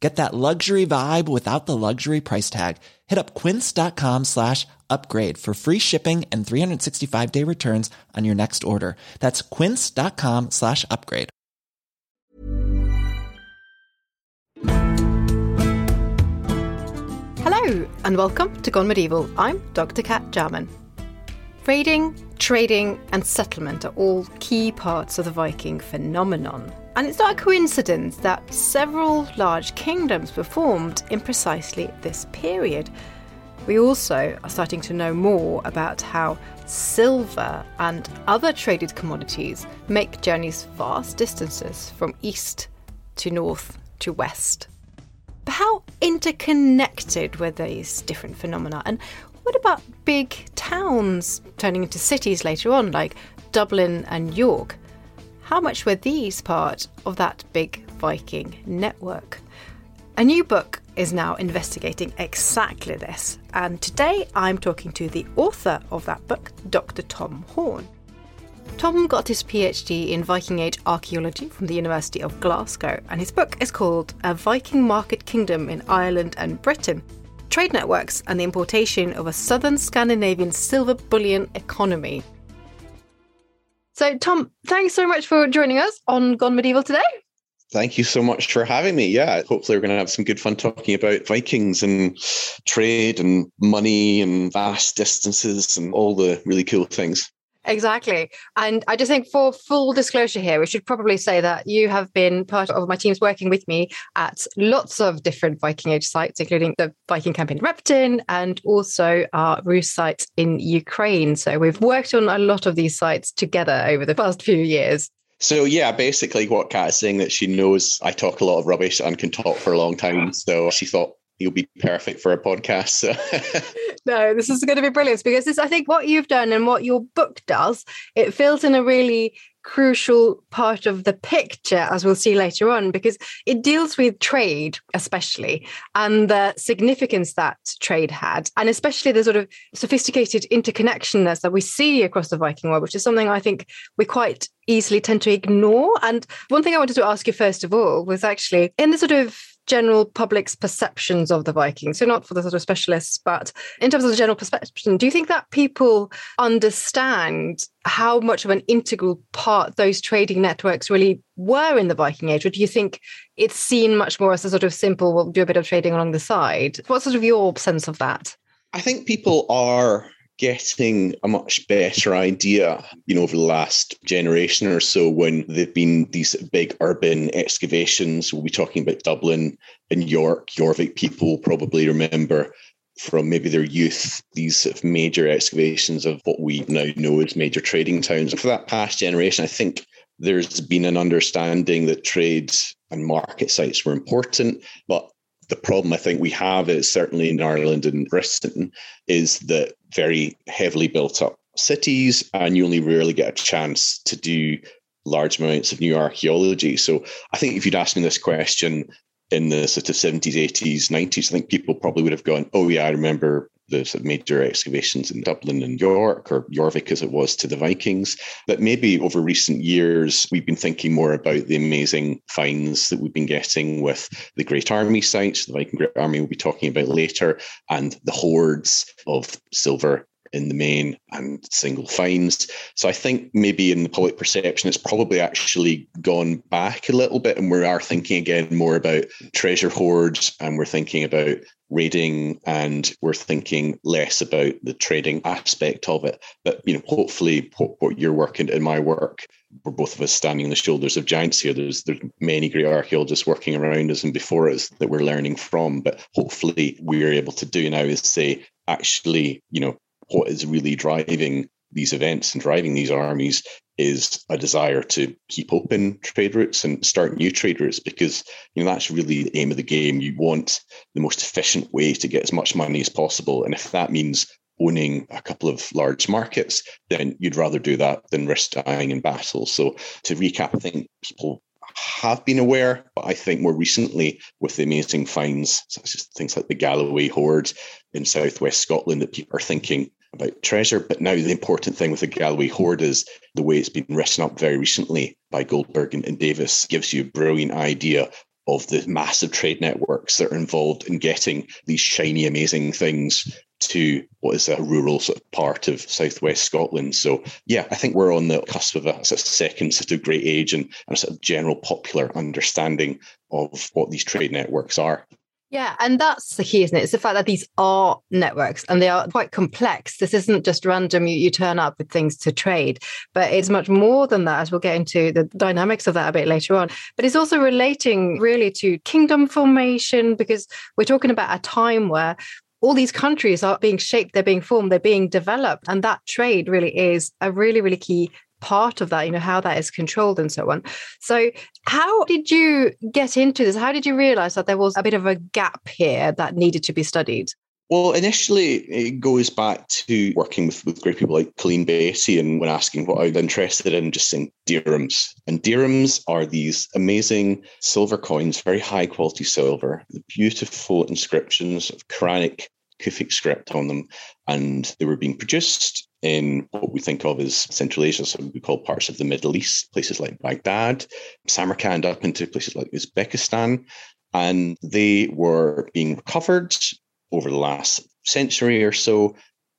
Get that luxury vibe without the luxury price tag. Hit up quince.com slash upgrade for free shipping and 365 day returns on your next order. That's quince.com slash upgrade. Hello and welcome to Gone Medieval. I'm Dr. Cat Jarman. Raiding, trading, and settlement are all key parts of the Viking phenomenon. And it's not a coincidence that several large kingdoms were formed in precisely this period. We also are starting to know more about how silver and other traded commodities make journeys vast distances from east to north to west. But how interconnected were these different phenomena? And what about big towns turning into cities later on, like Dublin and York? How much were these part of that big Viking network? A new book is now investigating exactly this, and today I'm talking to the author of that book, Dr. Tom Horne. Tom got his PhD in Viking Age archaeology from the University of Glasgow, and his book is called A Viking Market Kingdom in Ireland and Britain Trade Networks and the Importation of a Southern Scandinavian Silver Bullion Economy. So, Tom, thanks so much for joining us on Gone Medieval today. Thank you so much for having me. Yeah, hopefully we're going to have some good fun talking about Vikings and trade and money and vast distances and all the really cool things. Exactly. And I just think for full disclosure here, we should probably say that you have been part of my teams working with me at lots of different Viking Age sites, including the Viking camp in Repton and also our Rus site in Ukraine. So we've worked on a lot of these sites together over the past few years. So yeah, basically what Cat is saying that she knows I talk a lot of rubbish and can talk for a long time. So she thought you'll be perfect for a podcast. So. no, this is going to be brilliant because this, I think, what you've done and what your book does, it fills in a really crucial part of the picture, as we'll see later on, because it deals with trade, especially, and the significance that trade had, and especially the sort of sophisticated interconnectedness that we see across the Viking world, which is something I think we quite easily tend to ignore. And one thing I wanted to ask you first of all was actually in the sort of general public's perceptions of the Vikings. So not for the sort of specialists, but in terms of the general perception, do you think that people understand how much of an integral part those trading networks really were in the Viking Age? Or do you think it's seen much more as a sort of simple, we'll do a bit of trading along the side? What's sort of your sense of that? I think people are getting a much better idea, you know, over the last generation or so when there've been these big urban excavations. We'll be talking about Dublin and York. Jorvik people probably remember from maybe their youth these sort of major excavations of what we now know as major trading towns. And For that past generation, I think there's been an understanding that trade and market sites were important, but the problem I think we have is certainly in Ireland and Britain is that very heavily built up cities, and you only rarely get a chance to do large amounts of new archaeology. So I think if you'd asked me this question in the sort of 70s, 80s, 90s, I think people probably would have gone, oh, yeah, I remember the sort of major excavations in Dublin and York, or Jorvik as it was to the Vikings. But maybe over recent years, we've been thinking more about the amazing finds that we've been getting with the Great Army sites, the Viking Great Army we'll be talking about later, and the hoards of silver in the main and single finds. So I think maybe in the public perception, it's probably actually gone back a little bit. And we are thinking again more about treasure hoards and we're thinking about raiding and we're thinking less about the trading aspect of it. But, you know, hopefully what, what you're working in my work we're both of us standing on the shoulders of giants here. There's there's many great archaeologists working around us and before us that we're learning from. But hopefully we're able to do now is say, actually, you know, what is really driving these events and driving these armies is a desire to keep open trade routes and start new trade routes because you know that's really the aim of the game. You want the most efficient way to get as much money as possible, and if that means owning a couple of large markets, then you'd rather do that than risk dying in battle. So to recap, I think people have been aware, but I think more recently with the amazing finds, such as things like the Galloway Hoard in southwest Scotland, that people are thinking about treasure. But now the important thing with the Galloway Hoard is the way it's been written up very recently by Goldberg and, and Davis gives you a brilliant idea of the massive trade networks that are involved in getting these shiny, amazing things to what is a rural sort of part of southwest Scotland. So yeah, I think we're on the cusp of a sort of second sort of great age and, and a sort of general popular understanding of what these trade networks are. Yeah, and that's the key, isn't it? It's the fact that these are networks and they are quite complex. This isn't just random, you, you turn up with things to trade, but it's much more than that, as we'll get into the dynamics of that a bit later on. But it's also relating really to kingdom formation because we're talking about a time where all these countries are being shaped, they're being formed, they're being developed. And that trade really is a really, really key part of that, you know, how that is controlled and so on. So, how did you get into this? How did you realize that there was a bit of a gap here that needed to be studied? Well, initially, it goes back to working with, with great people like Colleen Batey and when asking what I was interested in, just saying dirhams. And dirhams are these amazing silver coins, very high quality silver, beautiful inscriptions of Quranic Kufic script on them. And they were being produced in what we think of as Central Asia, so we call parts of the Middle East, places like Baghdad, Samarkand, up into places like Uzbekistan. And they were being recovered over the last century or so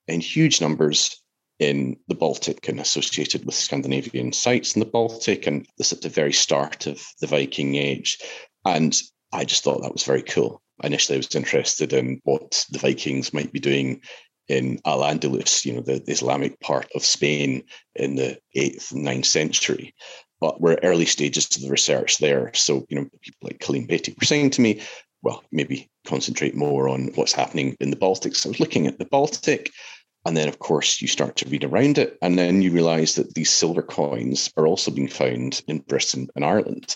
in huge numbers in the Baltic and associated with Scandinavian sites in the Baltic. And this at the very start of the Viking Age. And I just thought that was very cool. Initially, I was interested in what the Vikings might be doing in Al Andalus, you know, the, the Islamic part of Spain in the 8th and 9th century. But we're early stages of the research there. So, you know, people like Colleen Batey were saying to me, well, maybe concentrate more on what's happening in the Baltic. So I was looking at the Baltic. And then, of course, you start to read around it. And then you realize that these silver coins are also being found in Britain and Ireland.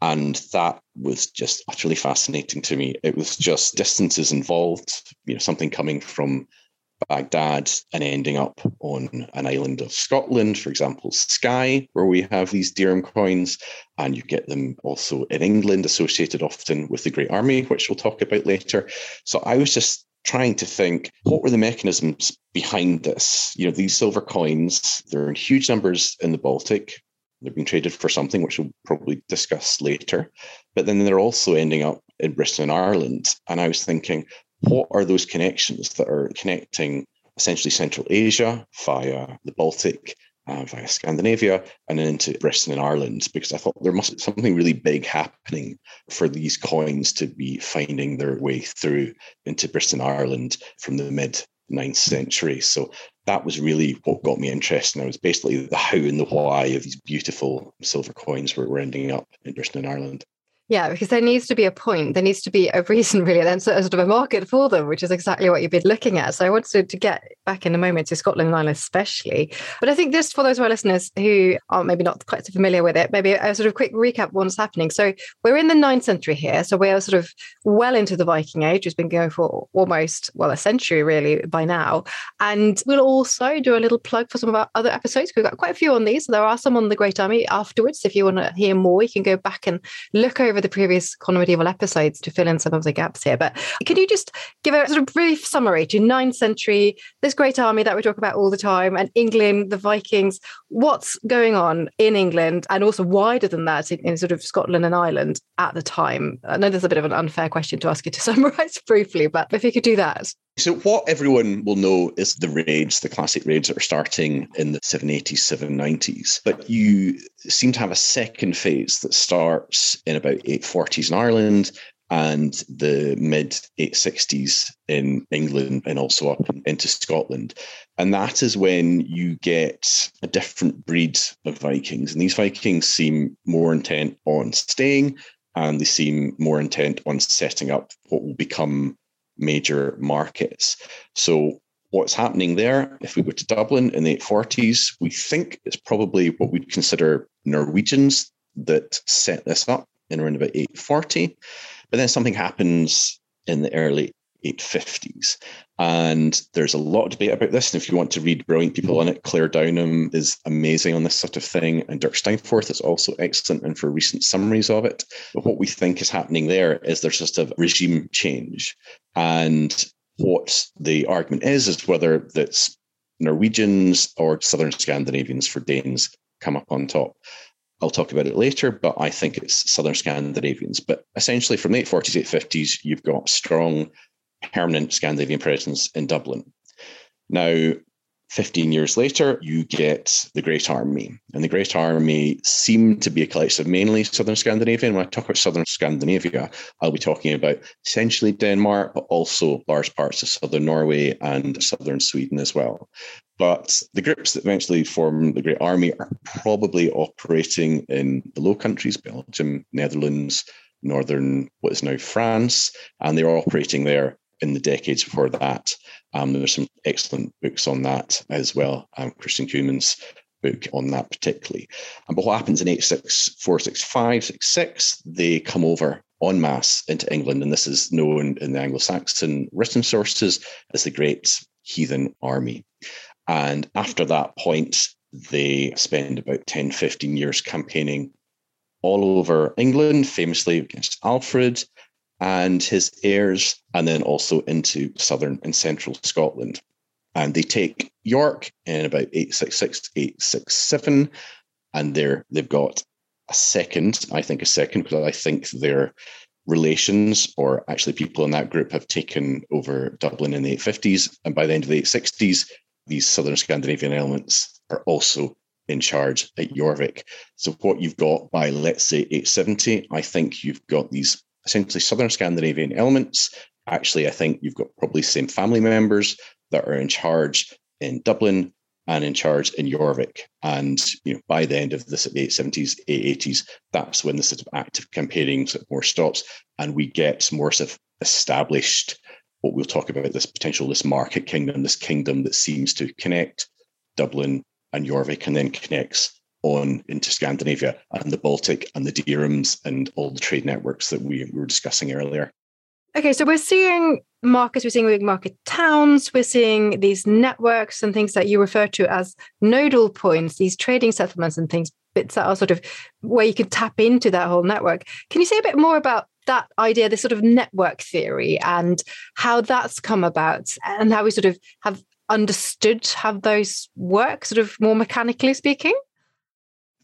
And that was just utterly fascinating to me. It was just distances involved, you know, something coming from Baghdad and ending up on an island of Scotland, for example, Skye, where we have these dirham coins, and you get them also in England, associated often with the Great Army, which we'll talk about later. So I was just trying to think what were the mechanisms behind this? You know, these silver coins, they're in huge numbers in the Baltic. They're being traded for something which we'll probably discuss later. But then they're also ending up in Britain and Ireland. And I was thinking, what are those connections that are connecting essentially Central Asia via the Baltic, uh, via Scandinavia, and then into Britain and Ireland? Because I thought there must be something really big happening for these coins to be finding their way through into Britain and Ireland from the mid 9th century. So that was really what got me interested. And it was basically the how and the why of these beautiful silver coins were, were ending up in Britain and Ireland. Yeah, because there needs to be a point. There needs to be a reason, really, and then sort of a market for them, which is exactly what you've been looking at. So I wanted to get back in a moment to Scotland and Ireland, especially. But I think just for those of our listeners who are maybe not quite so familiar with it, maybe a sort of quick recap of what's happening. So we're in the ninth century here. So we're sort of well into the Viking Age, which has been going for almost, well, a century really by now. And we'll also do a little plug for some of our other episodes. We've got quite a few on these. There are some on the Great Army afterwards. If you want to hear more, you can go back and look over over the previous Gone Medieval episodes to fill in some of the gaps here. But can you just give a sort of brief summary to ninth century, this great army that we talk about all the time, and England, the Vikings? What's going on in England, and also wider than that in, in sort of Scotland and Ireland at the time? I know there's a bit of an unfair question to ask you to summarize briefly, but if you could do that. So, what everyone will know is the raids, the classic raids that are starting in the 780s, 790s. But you seem to have a second phase that starts in about 840s in Ireland and the mid 860s in England and also up into Scotland. And that is when you get a different breed of Vikings. And these Vikings seem more intent on staying and they seem more intent on setting up what will become major markets. So, what's happening there, if we go to Dublin in the 840s, we think it's probably what we'd consider Norwegians that set this up in around about 840. But then something happens in the early 850s. And there's a lot of debate about this. And if you want to read brilliant people mm-hmm. on it, Clare Downham is amazing on this sort of thing. And Dirk Steinforth is also excellent and for recent summaries of it. But what we think is happening there is there's just a regime change. And what the argument is, is whether that's Norwegians or Southern Scandinavians for Danes come up on top. I'll talk about it later, but I think it's Southern Scandinavians. But essentially, from the 840s, 850s, you've got strong, permanent Scandinavian presence in Dublin. Now, 15 years later, you get the Great Army. And the Great Army seemed to be a collection of mainly Southern Scandinavia. And when I talk about Southern Scandinavia, I'll be talking about essentially Denmark, but also large parts of Southern Norway and Southern Sweden as well. But the groups that eventually form the Great Army are probably operating in the Low Countries, Belgium, Netherlands, northern what is now France, and they're operating there in the decades before that. Um, there's some excellent books on that as well. Um, Christian Cooijmans' book on that particularly. Um, but what happens in 86465, 66, they come over en masse into England, and this is known in the Anglo-Saxon written sources as the Great Heathen Army. And after that point, they spend about 10, 15 years campaigning all over England, famously against Alfred and his heirs, and then also into southern and central Scotland. And they take York in about 866, 867, and they're, they've got a second, I think a second, because I think their relations, or actually people in that group, have taken over Dublin in the 850s. And by the end of the 860s, these southern Scandinavian elements are also in charge at Jorvik. So what you've got by let's say 870, I think you've got these essentially southern Scandinavian elements. Actually, I think you've got probably same family members that are in charge in Dublin and in charge in Jorvik. And you know, by the end of the 870s, 880s, that's when the sort of active campaigning sort of more stops, and we get more sort of established what we'll talk about this potential, this market kingdom, this kingdom that seems to connect Dublin and Jorvik and then connects on into Scandinavia and the Baltic and the dirhams and all the trade networks that we were discussing earlier. Okay, so we're seeing markets, we're seeing big market towns, we're seeing these networks and things that you refer to as nodal points, these trading settlements and things, bits that are sort of where you can tap into that whole network. Can you say a bit more about that idea, this sort of network theory, and how that's come about, and how we sort of have understood how those work, sort of more mechanically speaking?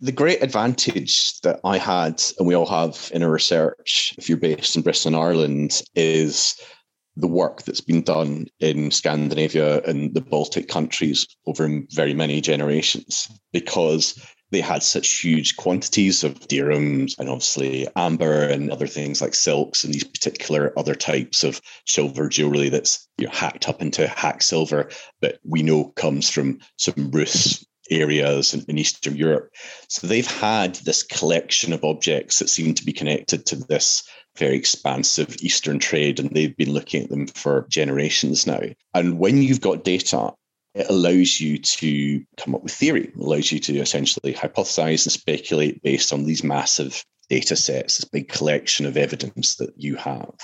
The great advantage that I had, and we all have in our research, if you're based in Bristol, and Ireland, is the work that's been done in Scandinavia and the Baltic countries over very many generations. Because they had such huge quantities of dirhams and obviously amber and other things like silks and these particular other types of silver jewelry that's you know, hacked up into hack silver that we know comes from some Rus areas in, in Eastern Europe. So they've had this collection of objects that seem to be connected to this very expansive Eastern trade, and they've been looking at them for generations now. And when you've got data it allows you to come up with theory, allows you to essentially hypothesize and speculate based on these massive data sets, this big collection of evidence that you have.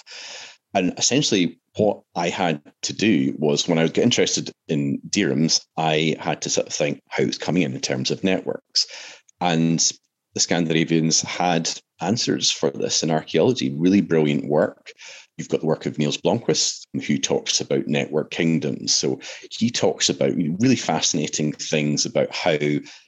And essentially, what I had to do was when I would get interested in dirhams, I had to sort of think how it's coming in in terms of networks. And the Scandinavians had answers for this in archaeology, really brilliant work. You've got the work of Nils Blomkvist, who talks about network kingdoms. So he talks about really fascinating things about how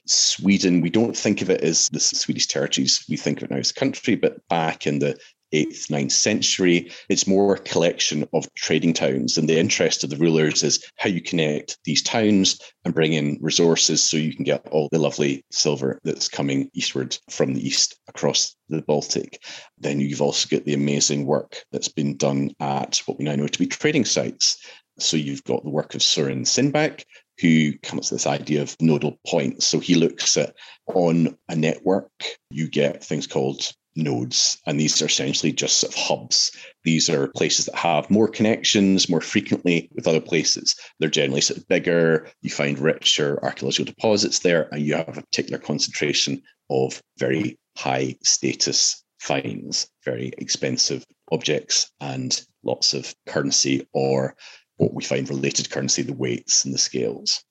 Sweden, we don't think of it as the Swedish territories, we think of it now as a country, but back in the 8th, 9th century. It's more a collection of trading towns. And the interest of the rulers is how you connect these towns and bring in resources so you can get all the lovely silver that's coming eastward from the east across the Baltic. Then you've also got the amazing work that's been done at what we now know to be trading sites. So you've got the work of Søren Sindbæk, who comes to this idea of nodal points. So he looks at on a network, you get things called nodes, and these are essentially just sort of hubs. These are places that have more connections more frequently with other places. They're generally sort of bigger. You find richer archaeological deposits there, and you have a particular concentration of very high status finds, very expensive objects, and lots of currency or what we find related currency, the weights and the scales.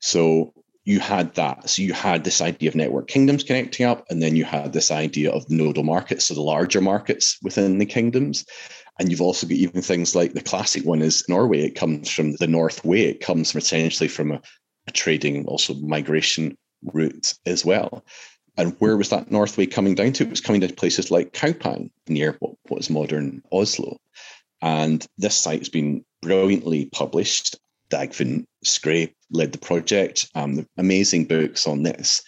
So you had that. So you had this idea of network kingdoms connecting up, and then you had this idea of nodal markets, so the larger markets within the kingdoms. And you've also got even things like the classic one is Norway. It comes from the North Way. It comes from essentially from a, a trading, also migration route as well. And where was that North Way coming down to? It was coming down to places like Kaupang, near what, what is modern Oslo. And this site has been brilliantly published. Dagfinn Skre led the project. Um, amazing books on this.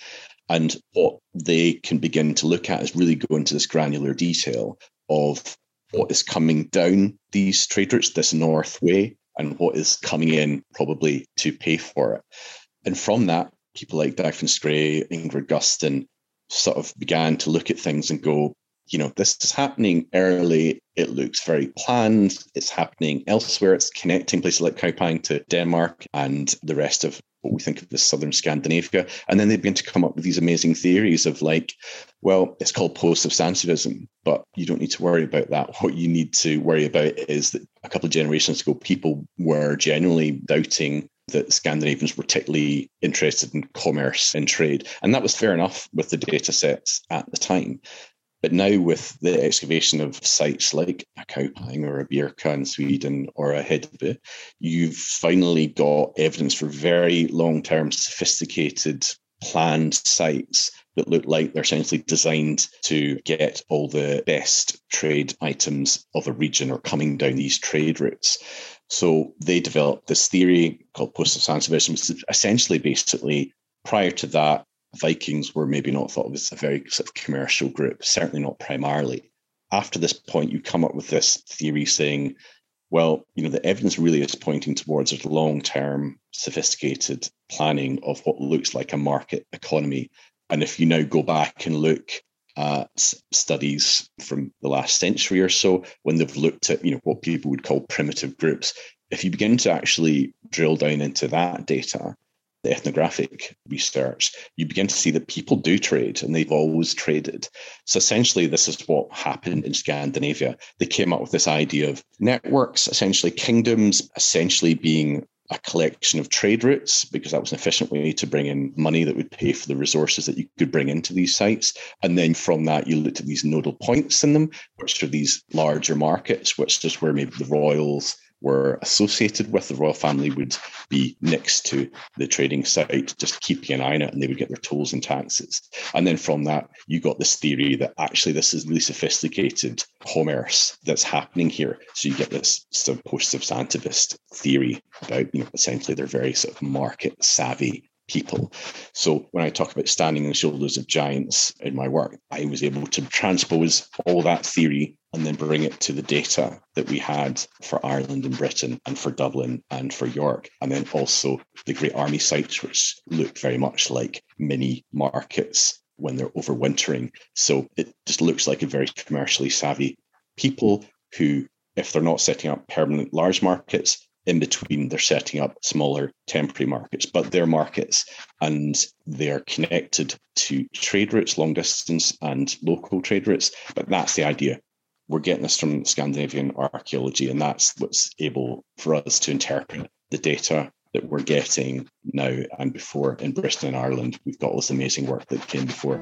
And what they can begin to look at is really go into this granular detail of what is coming down these trade routes, this north way, and what is coming in probably to pay for it. And from that, people like Dagfinn Skre, Ingrid Gustin sort of began to look at things and go, you know, this is happening early. It looks very planned. It's happening elsewhere. It's connecting places like Kaupang to Denmark and the rest of what we think of as southern Scandinavia. And then they begin to come up with these amazing theories of like, well, it's called post substantivism, but you don't need to worry about that. What you need to worry about is that a couple of generations ago, people were genuinely doubting that Scandinavians were particularly interested in commerce and trade. And that was fair enough with the data sets at the time. But now, with the excavation of sites like a Kaupang or a Birka in Sweden or a Hedeby, you've finally got evidence for very long term, sophisticated, planned sites that look like they're essentially designed to get all the best trade items of a region or coming down these trade routes. So they developed this theory called post-substantivism, which is essentially basically prior to that, Vikings were maybe not thought of as a very sort of commercial group, certainly not primarily. After this point, you come up with this theory saying, well, you know, the evidence really is pointing towards a long-term, sophisticated planning of what looks like a market economy. And if you now go back and look at studies from the last century or so, when they've looked at, you know, what people would call primitive groups, if you begin to actually drill down into that data, the ethnographic research, you begin to see that people do trade and they've always traded. So essentially, this is what happened in Scandinavia. They came up with this idea of networks, essentially kingdoms, essentially being a collection of trade routes because that was an efficient way to bring in money that would pay for the resources that you could bring into these sites. And then from that, you looked at these nodal points in them, which are these larger markets, which is where maybe the royals were associated with the royal family would be next to the trading site, just keeping an eye on it, and they would get their tolls and taxes. And then from that, you got this theory that actually this is really sophisticated commerce that's happening here. So you get this sort of post-substantivist theory about, you know, essentially they're very sort of market savvy people. So when I talk about standing on the shoulders of giants in my work, I was able to transpose all that theory and then bring it to the data that we had for Ireland and Britain and for Dublin and for York. And then also the Great Army sites, which look very much like mini markets when they're overwintering. So it just looks like a very commercially savvy people who, if they're not setting up permanent large markets, in between they're setting up smaller temporary markets but they're markets and they are connected to trade routes long distance and local trade routes but that's the idea we're getting this from Scandinavian archaeology, and that's what's able for us to interpret the data that we're getting now and before in Britain and Ireland. We've got all this amazing work that came before.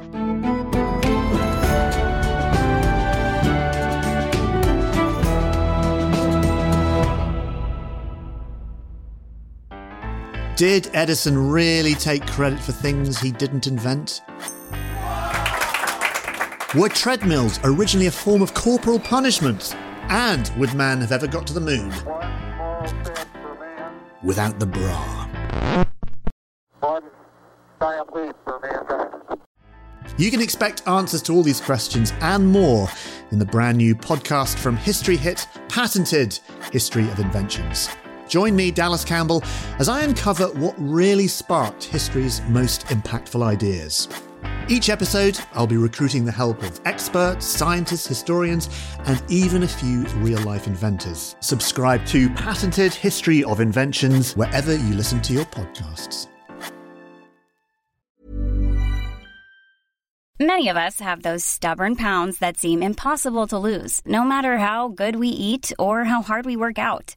Did Edison really take credit for things he didn't invent? Were treadmills originally a form of corporal punishment? And would man have ever got to the moon without the bra? You can expect answers to all these questions and more in the brand new podcast from History Hit, patented History of Inventions. Join me, Dallas Campbell, as I uncover what really sparked history's most impactful ideas. Each episode, I'll be recruiting the help of experts, scientists, historians, and even a few real life inventors. Subscribe to Patented History of Inventions wherever you listen to your podcasts. Many of us have those stubborn pounds that seem impossible to lose, no matter how good we eat or how hard we work out.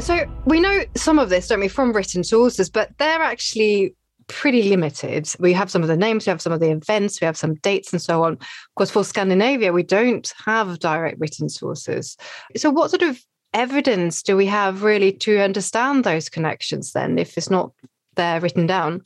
so we know some of this, don't we, from written sources, but they're actually pretty limited. We have some of the names, we have some of the events, we have some dates and so on. Of course, for Scandinavia, we don't have direct written sources. So, what sort of evidence do we have really to understand those connections then, if it's not there written down?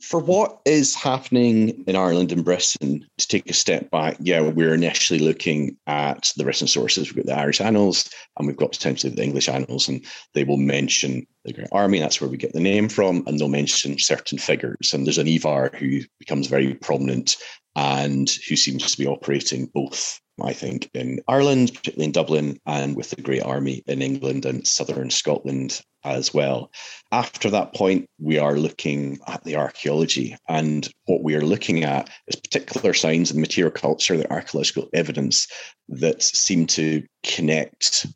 For what is happening in Ireland and Britain, to take a step back, yeah, we're initially looking at the written sources. We've got the Irish annals and we've got potentially the English annals, and they will mention the Great Army. That's where we get the name from, and they'll mention certain figures. And there's an Ivar who becomes very prominent and who seems to be operating both I think, in Ireland, particularly in Dublin, and with the Great Army in England and southern Scotland as well. After that point, we are looking at the archaeology, and what we are looking at is particular signs of material culture, the archaeological evidence that seem to connect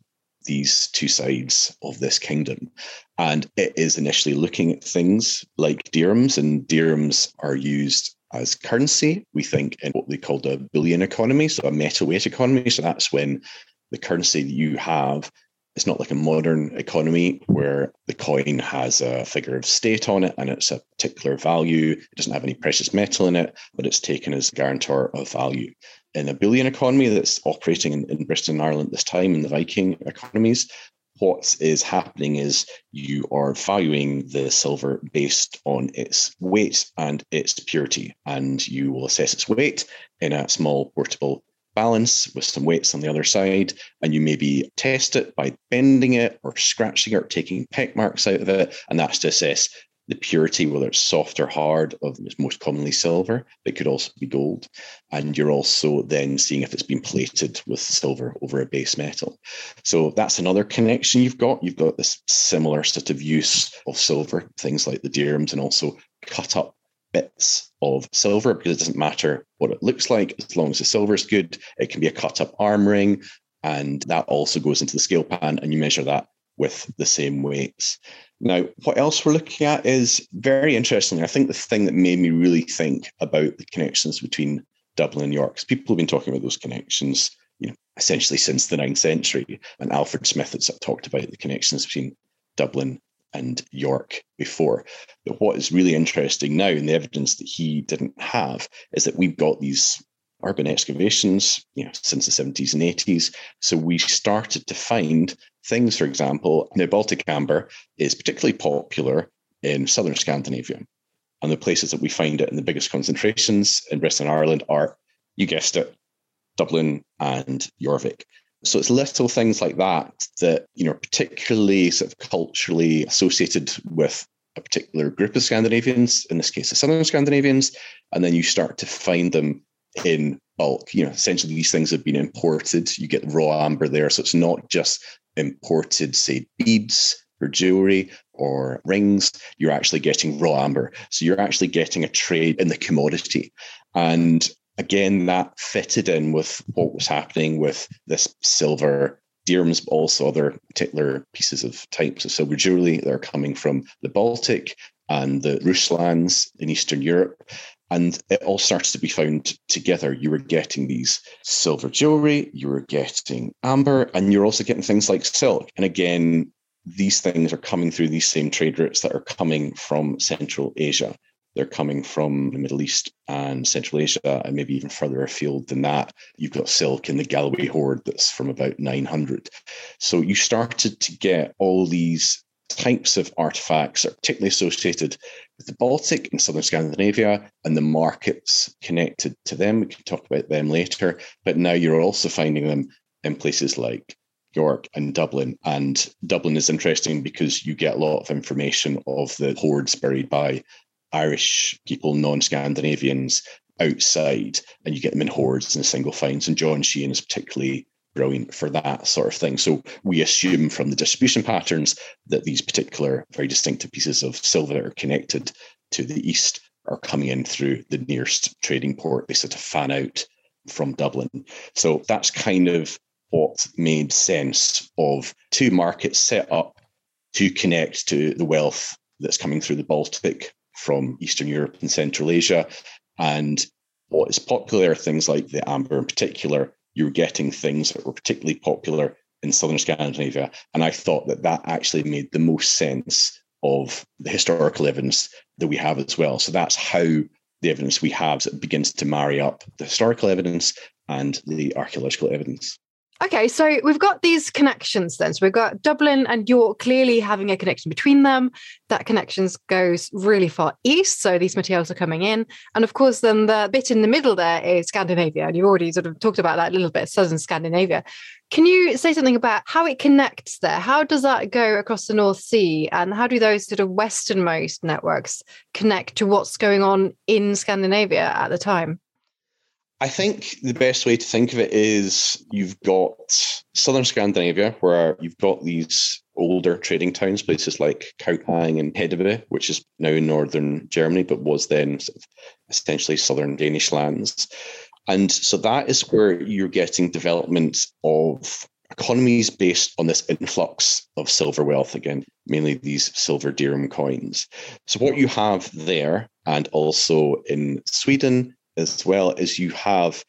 these two sides of this kingdom. And it is initially looking at things like dirhams, and dirhams are used as currency. We think in what they called a bullion economy, so a metal weight economy. So that's when the currency that you have it's not like a modern economy where the coin has a figure of state on it and it's a particular value. It doesn't have any precious metal in it, but it's taken as a guarantor of value. In a bullion economy that's operating in, in Britain and Ireland this time, in the Viking economies, what is happening is you are valuing the silver based on its weight and its purity, and you will assess its weight in a small portable balance with some weights on the other side, and you maybe test it by bending it or scratching it or taking peck marks out of it, and that's to assess the purity, whether it's soft or hard, of it's most commonly silver. It could also be gold. And you're also then seeing if it's been plated with silver over a base metal. So that's another connection you've got. You've got this similar sort of use of silver, things like the dirhams, and also cut up bits of silver because it doesn't matter what it looks like as long as the silver is good. It can be a cut up arm ring, and that also goes into the scale pan, and you measure that with the same weights. Now, what else we're looking at is very interesting. I think the thing that made me really think about the connections between Dublin and York, because people have been talking about those connections, you know, essentially since the ninth century. And Alfred Smyth has talked about the connections between Dublin and York before. But what is really interesting now, and the evidence that he didn't have, is that we've got these urban excavations, you know, since the 70s and 80s. So we started to find things, for example, the Baltic amber is particularly popular in southern Scandinavia. And the places that we find it in the biggest concentrations in Western Ireland are, you guessed it, Dublin and Jorvik. So it's little things like that that, you know, particularly sort of culturally associated with a particular group of Scandinavians, in this case, the Southern Scandinavians, and then you start to find them in bulk. You know, essentially these things have been imported. You get raw amber there. So it's not just imported, say, beads or jewelry or rings. You're actually getting raw amber. So you're actually getting a trade in the commodity. And again, that fitted in with what was happening with this silver dirhams, but also other particular pieces of types of silver jewelry that are coming from the Baltic and the Ruslands in Eastern Europe. And it all starts to be found together. You were getting these silver jewelry, you were getting amber, and you're also getting things like silk. And again, these things are coming through these same trade routes that are coming from Central Asia. They're coming from the Middle East and Central Asia, and maybe even further afield than that. You've got silk in the Galloway hoard that's from about 900. So you started to get all these types of artifacts are particularly associated with the Baltic and southern Scandinavia and the markets connected to them. We can talk about them later. But now you're also finding them in places like York and Dublin. And Dublin is interesting because you get a lot of information of the hoards buried by Irish people, non Scandinavians outside, and you get them in hoards and single finds. And John Sheehan is particularly brilliant for that sort of thing. So we assume from the distribution patterns that these particular very distinctive pieces of silver that are connected to the east are coming in through the nearest trading port. They sort of fan out from Dublin. So that's kind of what made sense of two markets set up to connect to the wealth that's coming through the Baltic from Eastern Europe and Central Asia. And what is popular, things like the amber in particular, you're getting things that were particularly popular in southern Scandinavia. And I thought that that actually made the most sense of the historical evidence that we have as well. So that's how the evidence we have begins to marry up the historical evidence and the archaeological evidence. Okay, so we've got these connections then. So we've got Dublin and York clearly having a connection between them. That connection goes really far east. So these materials are coming in. And of course, then the bit in the middle there is Scandinavia. And you've already sort of talked about that a little bit, southern Scandinavia. Can you say something about how it connects there? How does that go across the North Sea? And how do those sort of westernmost networks connect to what's going on in Scandinavia at the time? I think the best way to think of it is you've got southern Scandinavia, where you've got these older trading towns, places like Kaupang and Hedeby, which is now northern Germany, but was then sort of essentially southern Danish lands. And so that is where you're getting development of economies based on this influx of silver wealth again, mainly these silver dirham coins. So what you have there, and also in Sweden as well is you have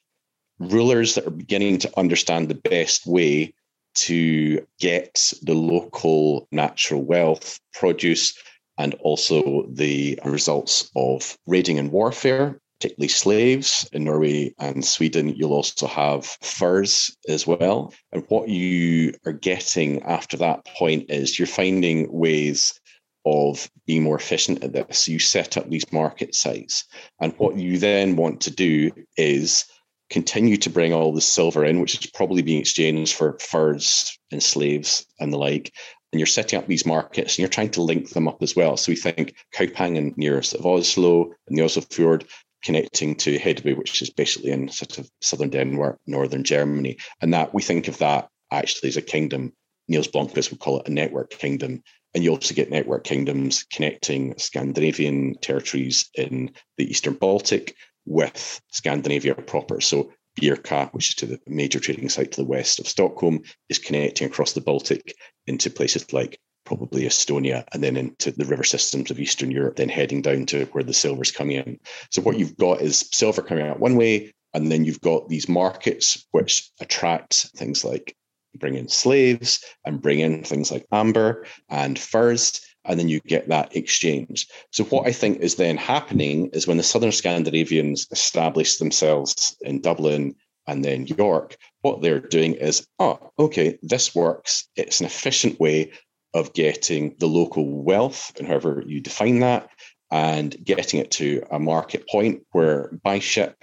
rulers that are beginning to understand the best way to get the local natural wealth, produce, and also the results of raiding and warfare, particularly slaves in Norway and Sweden. You'll also have furs as well. And what you are getting after that point is you're finding ways of being more efficient at this. You set up these market sites. And what you then want to do is continue to bring all the silver in, which is probably being exchanged for furs and slaves and the like. And you're setting up these markets and you're trying to link them up as well. So we think Kaupang and near of Oslo and the Oslo Fjord connecting to Hedeby, which is basically in sort of southern Denmark, northern Germany. And that we think of that actually as a kingdom. Nils Blomkvist would call it a network kingdom and you also get network kingdoms connecting Scandinavian territories in the Eastern Baltic with Scandinavia proper. So Birka, which is to the major trading site to the west of Stockholm, is connecting across the Baltic into places like probably Estonia and then into the river systems of Eastern Europe, then heading down to where the silver's coming in. So what you've got is silver coming out one way, and then you've got these markets which attract things like bring in slaves and bring in things like amber and furs. and then you get that exchange. So, what I think is then happening is when the Southern Scandinavians establish themselves in Dublin and then York, what they're doing is, oh, okay, this works. It's an efficient way of getting the local wealth, and however you define that, and getting it to a market point where by ship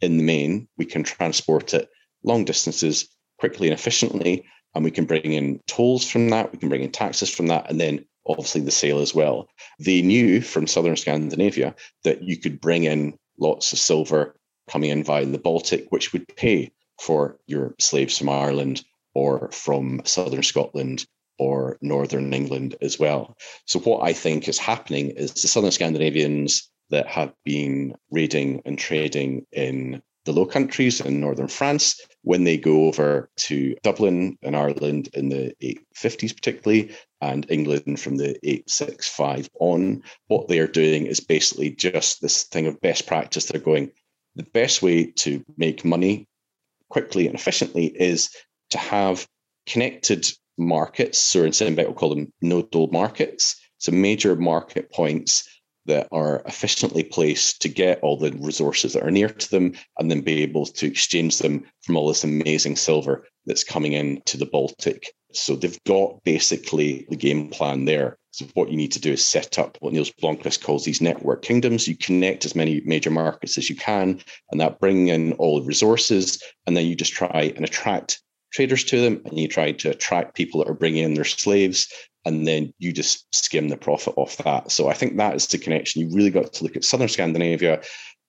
in the main, we can transport it long distances quickly and efficiently. And we can bring in tolls from that, we can bring in taxes from that, and then obviously the sale as well. They knew from southern Scandinavia that you could bring in lots of silver coming in via the Baltic, which would pay for your slaves from Ireland or from southern Scotland or northern England as well. So, what I think is happening is the southern Scandinavians that have been raiding and trading in the Low Countries in northern France, when they go over to Dublin and Ireland in the 850s, particularly, and England from the 865 on, what they are doing is basically just this thing of best practice. They're going, the best way to make money quickly and efficiently is to have connected markets, so in Sindbæk we'll call them nodal markets, so major market points that are efficiently placed to get all the resources that are near to them and then be able to exchange them from all this amazing silver that's coming into the Baltic. So they've got basically the game plan there. So what you need to do is set up what Nils Blomkvist calls these network kingdoms. You connect as many major markets as you can, and that bring in all the resources, and then you just try and attract traders to them, and you try to attract people that are bringing in their slaves, and then you just skim the profit off that. So I think that is the connection. You really got to look at southern Scandinavia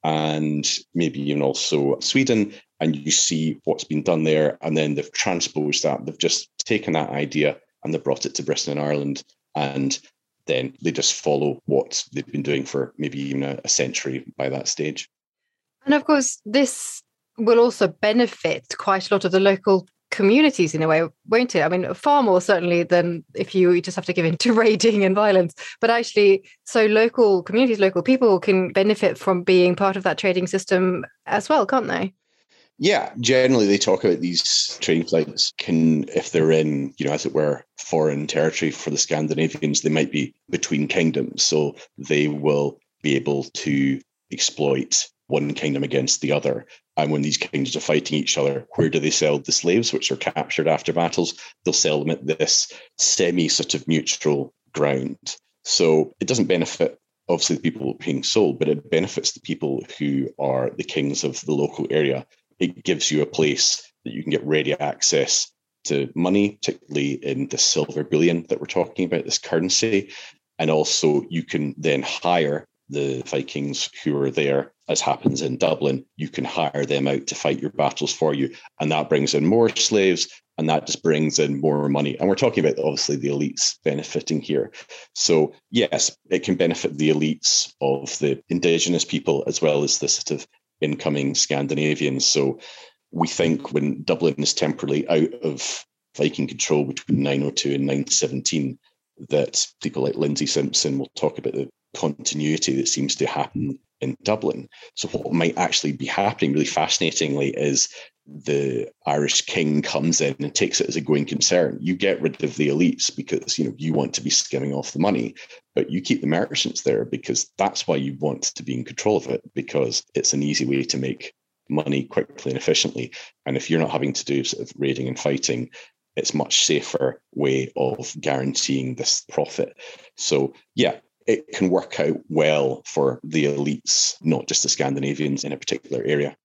and maybe even also Sweden, and you see what's been done there. And then they've transposed that. They've just taken that idea and they brought it to Britain and Ireland. And then they just follow what they've been doing for maybe even a, a century by that stage. And of course, this will also benefit quite a lot of the local communities in a way, won't it? I mean, far more certainly than if you just have to give in to raiding and violence. But actually, so local communities, local people can benefit from being part of that trading system as well, can't they? Yeah, generally they talk about these trading flights can, if they're in, you know, as it were, foreign territory for the Scandinavians, they might be between kingdoms. So they will be able to exploit one kingdom against the other. And when these kingdoms are fighting each other, where do they sell the slaves, which are captured after battles? They'll sell them at this semi sort of neutral ground. So it doesn't benefit obviously the people being sold, but it benefits the people who are the kings of the local area. It gives you a place that you can get ready access to money, particularly in the silver bullion that we're talking about, this currency. And also you can then hire the Vikings who are there, as happens in Dublin, you can hire them out to fight your battles for you. And that brings in more slaves and that just brings in more money. And we're talking about obviously the elites benefiting here. So, yes, it can benefit the elites of the indigenous people as well as the sort of incoming Scandinavians. So, we think when Dublin is temporarily out of Viking control between 902 and 917, that people like Linzi Simpson will talk about the continuity that seems to happen in Dublin. So, what might actually be happening really fascinatingly is the Irish king comes in and takes it as a going concern. You get rid of the elites because you know you want to be skimming off the money, but you keep the merchants there because that's why you want to be in control of it because it's an easy way to make money quickly and efficiently. And if you're not having to do sort of raiding and fighting, it's much safer way of guaranteeing this profit. So yeah, it can work out well for the elites, not just the Scandinavians in a particular area.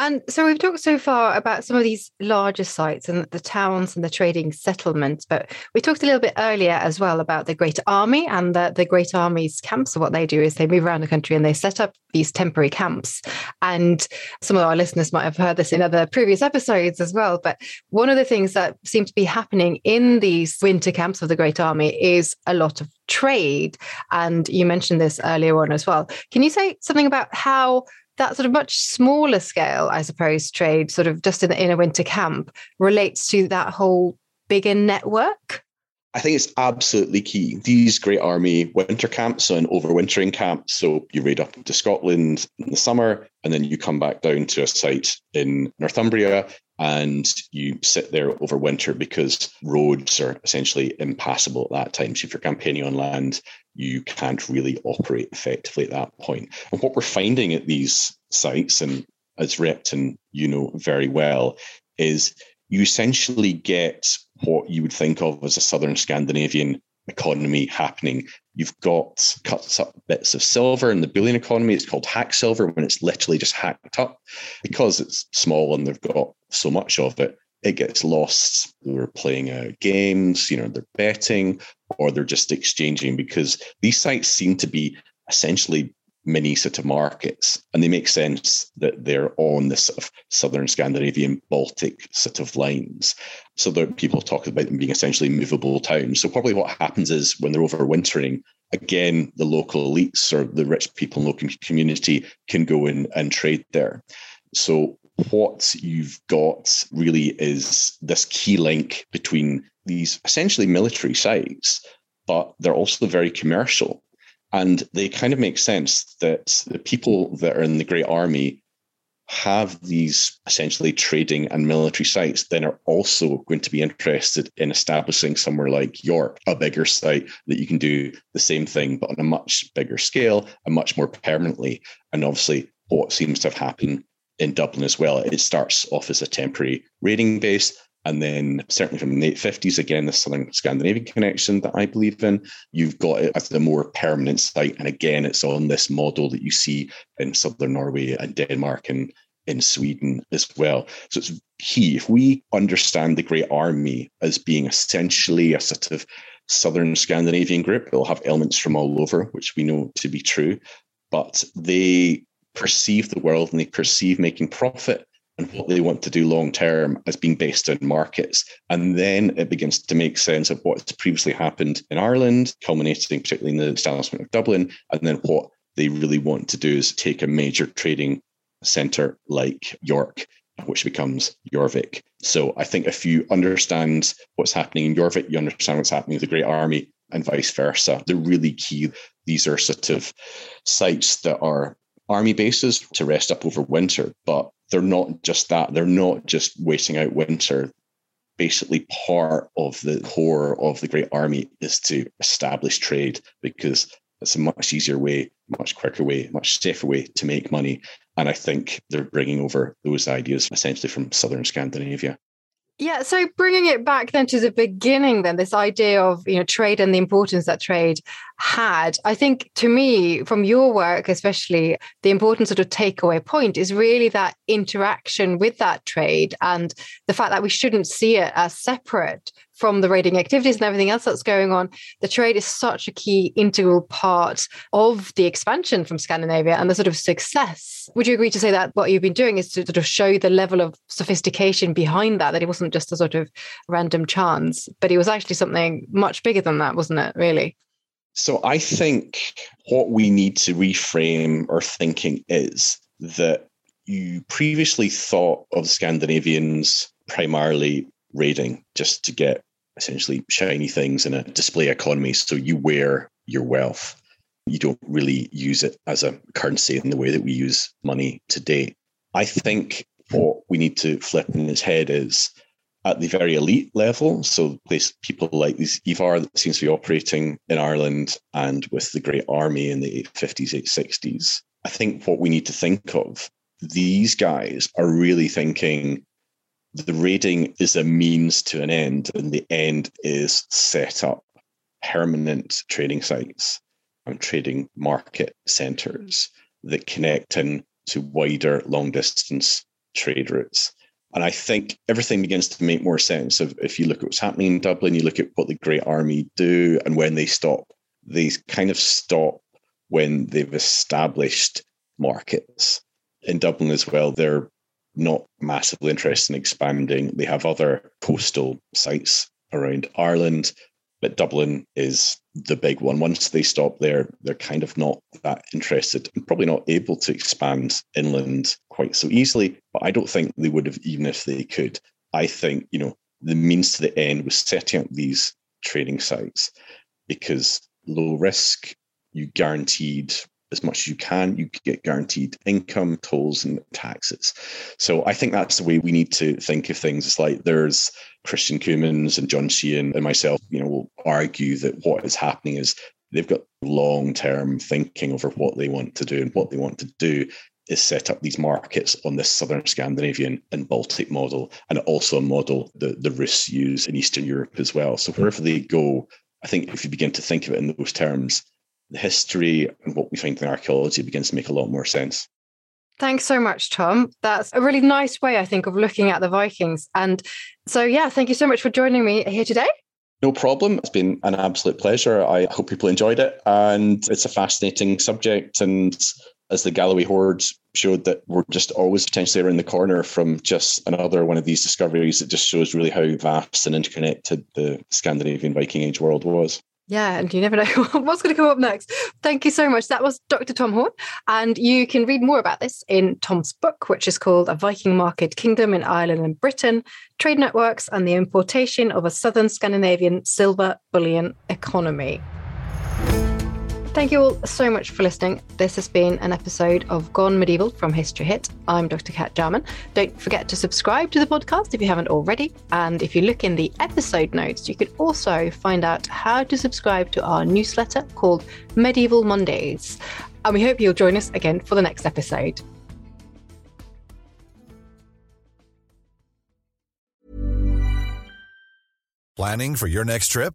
And so we've talked so far about some of these larger sites and the towns and the trading settlements, but we talked a little bit earlier as well about the Great Army and the, the Great Army's camps. So what they do is they move around the country and they set up these temporary camps. And some of our listeners might have heard this in other previous episodes as well. But one of the things that seem to be happening in these winter camps of the Great Army is a lot of trade. And you mentioned this earlier on as well. Can you say something about how that sort of much smaller scale, I suppose, trade, sort of just in, in a winter camp, relates to that whole bigger network? I think it's absolutely key. These Great Army winter camps and overwintering camps. So you raid up to Scotland in the summer, and then you come back down to a site in Northumbria, and you sit there over winter because roads are essentially impassable at that time. So if you're campaigning on land, you can't really operate effectively at that point. And what we're finding at these sites, and as Repton, you know very well, is you essentially get what you would think of as a southern Scandinavian economy happening. You've got cuts up bits of silver in the bullion economy. It's called hack silver when it's literally just hacked up because it's small and they've got so much of it. It gets lost. They're playing uh, games, you know, they're betting or they're just exchanging because these sites seem to be essentially mini sort of markets, and they make sense that they're on the sort of southern Scandinavian Baltic sort of lines. So there people talk about them being essentially movable towns. So probably what happens is when they're overwintering, again, the local elites or the rich people in local community can go in and trade there. So what you've got really is this key link between these essentially military sites, but they're also very commercial. And they kind of make sense that the people that are in the Great Army have these essentially trading and military sites, then are also going to be interested in establishing somewhere like York, a bigger site that you can do the same thing, but on a much bigger scale and much more permanently. And obviously, what seems to have happened in Dublin as well, it starts off as a temporary raiding base and then, certainly from the 50s, again, the Southern Scandinavian connection that I believe in, you've got it as the more permanent site. And again, it's on this model that you see in Southern Norway and Denmark and in Sweden as well. So it's key. If we understand the Great Army as being essentially a sort of Southern Scandinavian group, it'll have elements from all over, which we know to be true, but they perceive the world and they perceive making profit and what they want to do long term as being based on markets. And then it begins to make sense of what's previously happened in Ireland, culminating particularly in the establishment of Dublin. And then what they really want to do is take a major trading centre like York, which becomes Jorvik. So I think if you understand what's happening in Jorvik, you understand what's happening with the Great Army and vice versa. They're really key. These are sort of sites that are army bases to rest up over winter, but they're not just that. They're not just waiting out winter. Basically, part of the core of the Great Army is to establish trade because it's a much easier way, much quicker way, much safer way to make money. And I think they're bringing over those ideas essentially from southern Scandinavia. Yeah, so bringing it back then to the beginning, then this idea of you know trade and the importance that trade had, I think to me, from your work especially, the important sort of takeaway point is really that interaction with that trade and the fact that we shouldn't see it as separate from the raiding activities and everything else that's going on, the trade is such a key integral part of the expansion from Scandinavia and the sort of success. Would you agree to say that what you've been doing is to sort of show the level of sophistication behind that, that it wasn't just a sort of random chance, but it was actually something much bigger than that, wasn't it, really? So I think what we need to reframe our thinking is that you previously thought of Scandinavians primarily raiding just to get essentially shiny things in a display economy. So you wear your wealth. You don't really use it as a currency in the way that we use money today. I think what we need to flip in his head is at the very elite level. So place people like these Ivar that seems to be operating in Ireland and with the Great Army in the 850s, 860s. I think what we need to think of, these guys are really thinking the raiding is a means to an end, and the end is set up permanent trading sites and trading market centers that connect in to wider long distance trade routes. And I think everything begins to make more sense if, if you look at what's happening in Dublin, you look at what the Great Army do and when they stop. They kind of stop when they've established markets. In Dublin as well, they're not massively interested in expanding. They have other coastal sites around Ireland, but Dublin is the big one. Once they stop there, they're kind of not that interested and probably not able to expand inland quite so easily. But I don't think they would have, even if they could. I think, you know, the means to the end was setting up these trading sites because low risk, you guaranteed as much as you can. You get guaranteed income, tolls, and taxes. So I think that's the way we need to think of things. It's like there's Christian Cummins and John Sheehan and myself, you know, will argue that what is happening is they've got long term thinking over what they want to do and what they want to do is set up these markets on this southern Scandinavian and Baltic model, and also a model that the Rus use in Eastern Europe as well. So wherever they go, I think if you begin to think of it in those terms, the history and what we find in archaeology begins to make a lot more sense. Thanks so much, Tom. That's a really nice way, I think, of looking at the Vikings. And so, yeah, thank you so much for joining me here today. No problem. It's been an absolute pleasure. I hope people enjoyed it. And it's a fascinating subject. And as the Galloway hoards showed that we're just always potentially around the corner from just another one of these discoveries. It just shows really how vast and interconnected the Scandinavian Viking Age world was. Yeah, and you never know what's going to come up next. Thank you so much. That was Dr. Tom Horne. And you can read more about this in Tom's book, which is called A Viking Market Kingdom in Ireland and Britain Trade Networks and the Importation of a Southern Scandinavian Silver Bullion Economy. Thank you all so much for listening. This has been an episode of Gone Medieval from History Hit. I'm Dr. Cat Jarman. Don't forget to subscribe to the podcast if you haven't already. And if you look in the episode notes, you can also find out how to subscribe to our newsletter called Medieval Mondays. And we hope you'll join us again for the next episode. Planning for your next trip?